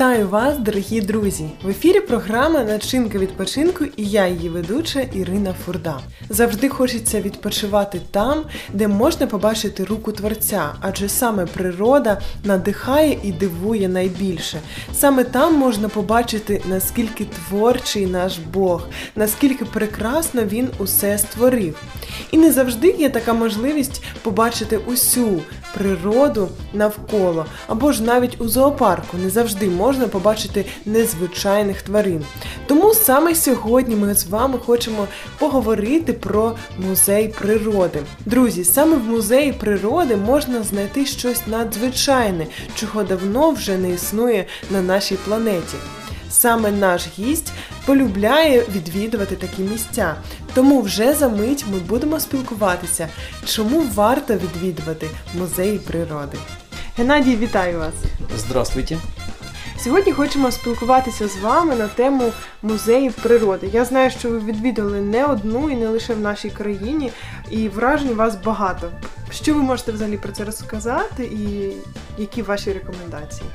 Вітаю вас, дорогі друзі! В ефірі програма Начинка відпочинку і я, її ведуча Ірина Фурда. Завжди хочеться відпочивати там, де можна побачити руку творця, адже саме природа надихає і дивує найбільше. Саме там можна побачити, наскільки творчий наш Бог, наскільки прекрасно він усе створив. І не завжди є така можливість побачити усю природу навколо, або ж навіть у зоопарку не завжди можна побачити незвичайних тварин. Тому саме сьогодні ми з вами хочемо поговорити про музей природи. Друзі, саме в музеї природи можна знайти щось надзвичайне, чого давно вже не існує на нашій планеті. Саме наш гість полюбляє відвідувати такі місця. Тому вже за мить ми будемо спілкуватися, чому варто відвідувати музеї природи. Геннадій, вітаю вас! Здравствуйте. Сьогодні хочемо спілкуватися з вами на тему музеїв природи. Я знаю, що ви відвідали не одну і не лише в нашій країні, і вражень у вас багато. Що ви можете взагалі про це розказати, і які ваші рекомендації?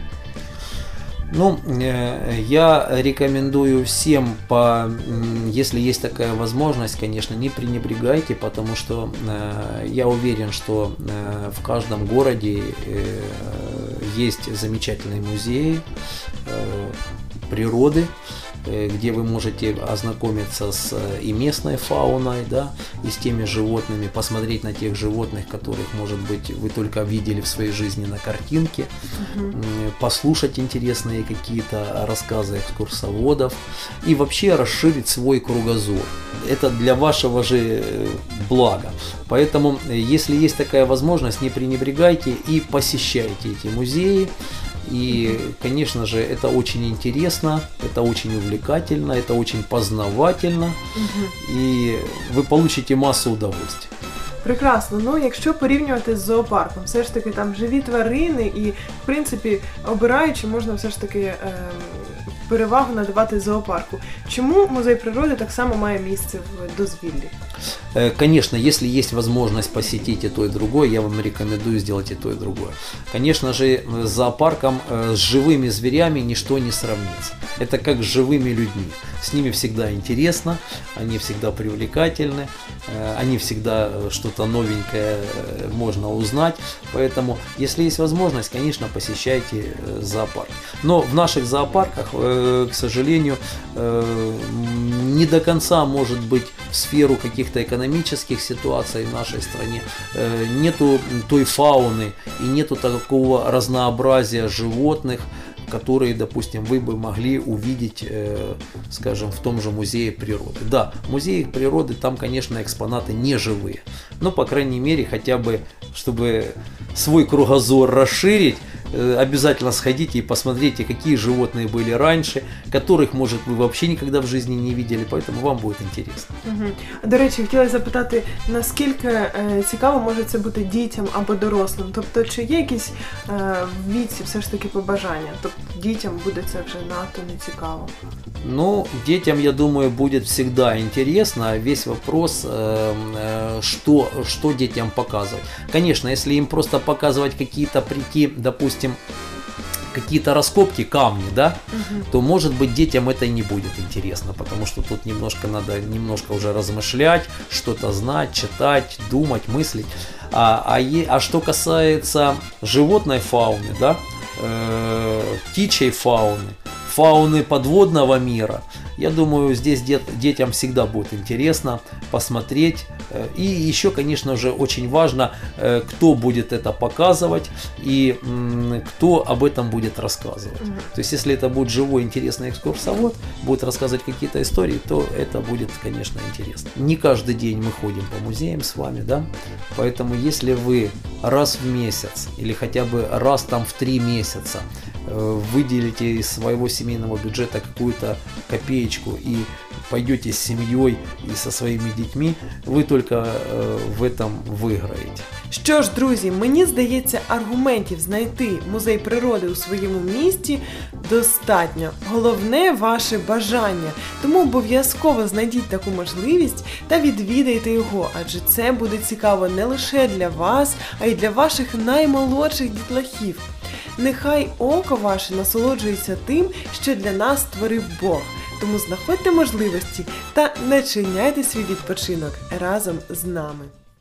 Ну, э, я рекомендую всем, по, м, если есть такая возможность, конечно, не пренебрегайте, потому что э, я уверен, что э, в каждом городе э, есть замечательные музеи э, природы, где вы можете ознакомиться с э, и местной фауной, да, и с теми животными, посмотреть на тех животных, которых, может быть, вы только видели в своей жизни на картинке, м, послушать интересные какие-то рассказы экскурсоводов и вообще расширить свой кругозор. Это для вашего же э, блага. Поэтому, э, если есть такая возможность, не пренебрегайте и посещайте эти музеи. И, конечно же, это очень интересно, это очень увлекательно, это очень познавательно, и вы получите массу удовольствия. Прекрасно. Ну, якщо порівнювати з зоопарком, все ж таки там живі тварини, і в принципі, обираючи, можна все ж таки ем, перевагу надавати зоопарку. Чому музей природи так само має місце в дозвіллі? Э, Конечно, если есть возможность посетить и то, и другое, я вам рекомендую сделать и то, и другое. Конечно же, э, с зоопарком, э, с живыми зверями ничто не сравнится. Это как с живыми людьми. С ними всегда интересно, они всегда привлекательны, э, они всегда э, что-то новенькое э, можно узнать. Поэтому, если есть возможность, конечно, посещайте э, зоопарк. Но в наших зоопарках, э, к сожалению, э, не до конца может быть в сферу каких-то экономических ситуаций в нашей стране. Э, Нету той фауны и нету такого разнообразия животных, которые, допустим, вы бы могли увидеть, э, скажем, в том же музее природы. Да, в музее природы там, конечно, экспонаты не живые, но, по крайней мере, хотя бы, чтобы свой кругозор расширить, э, обязательно сходите и посмотрите, какие животные были раньше, которых, может, вы вообще никогда в жизни не видели, поэтому вам будет интересно. Угу. До речі, хотіла запитати, наскільки е, цікаво може це бути дітям або дорослим? Тобто, чи є якісь е, в віці все ж таки побажання? Тобто дітям буде це вже надто не цікаво. Ну, детям, я думаю, будет всегда интересно. Весь вопрос, э, э, что, что детям показывать. Конечно, если им просто показывать какие-то прийти, допустим, какие-то раскопки, камни, да, то может быть детям это и не будет интересно, потому что тут немножко надо немножко уже размышлять, что-то знать, читать, думать, мыслить. А, а, е- а что касается животной фауны, да, э, птичьей фауны, фауны подводного мира, я думаю, здесь дет- детям всегда будет интересно посмотреть. Э, И еще, конечно же, очень важно, э, кто будет это показывать и кто об этом будет рассказывать. То есть, если это будет живой, интересный экскурсовод, будет рассказывать какие-то истории, то это будет, конечно, интересно. Не каждый день мы ходим по музеям с вами, да? Поэтому, если вы раз в месяц или хотя бы раз там в три месяца выделите из своего семейного бюджета какую-то копеечку и пойдете с семьей и со своими детьми, вы только э, в этом выиграете. Що ж, друзі, мені здається, аргументів знайти музей природи у своєму місті достатньо. Головне ваше бажання. Тому обов'язково знайдіть таку можливість та відвідайте його, адже це буде цікаво не лише для вас, а й для ваших наймолодших дітлахів. Нехай око ваше насолоджується тим, що для нас створив Бог. Тому знаходьте можливості та начиняйте свій відпочинок разом з нами.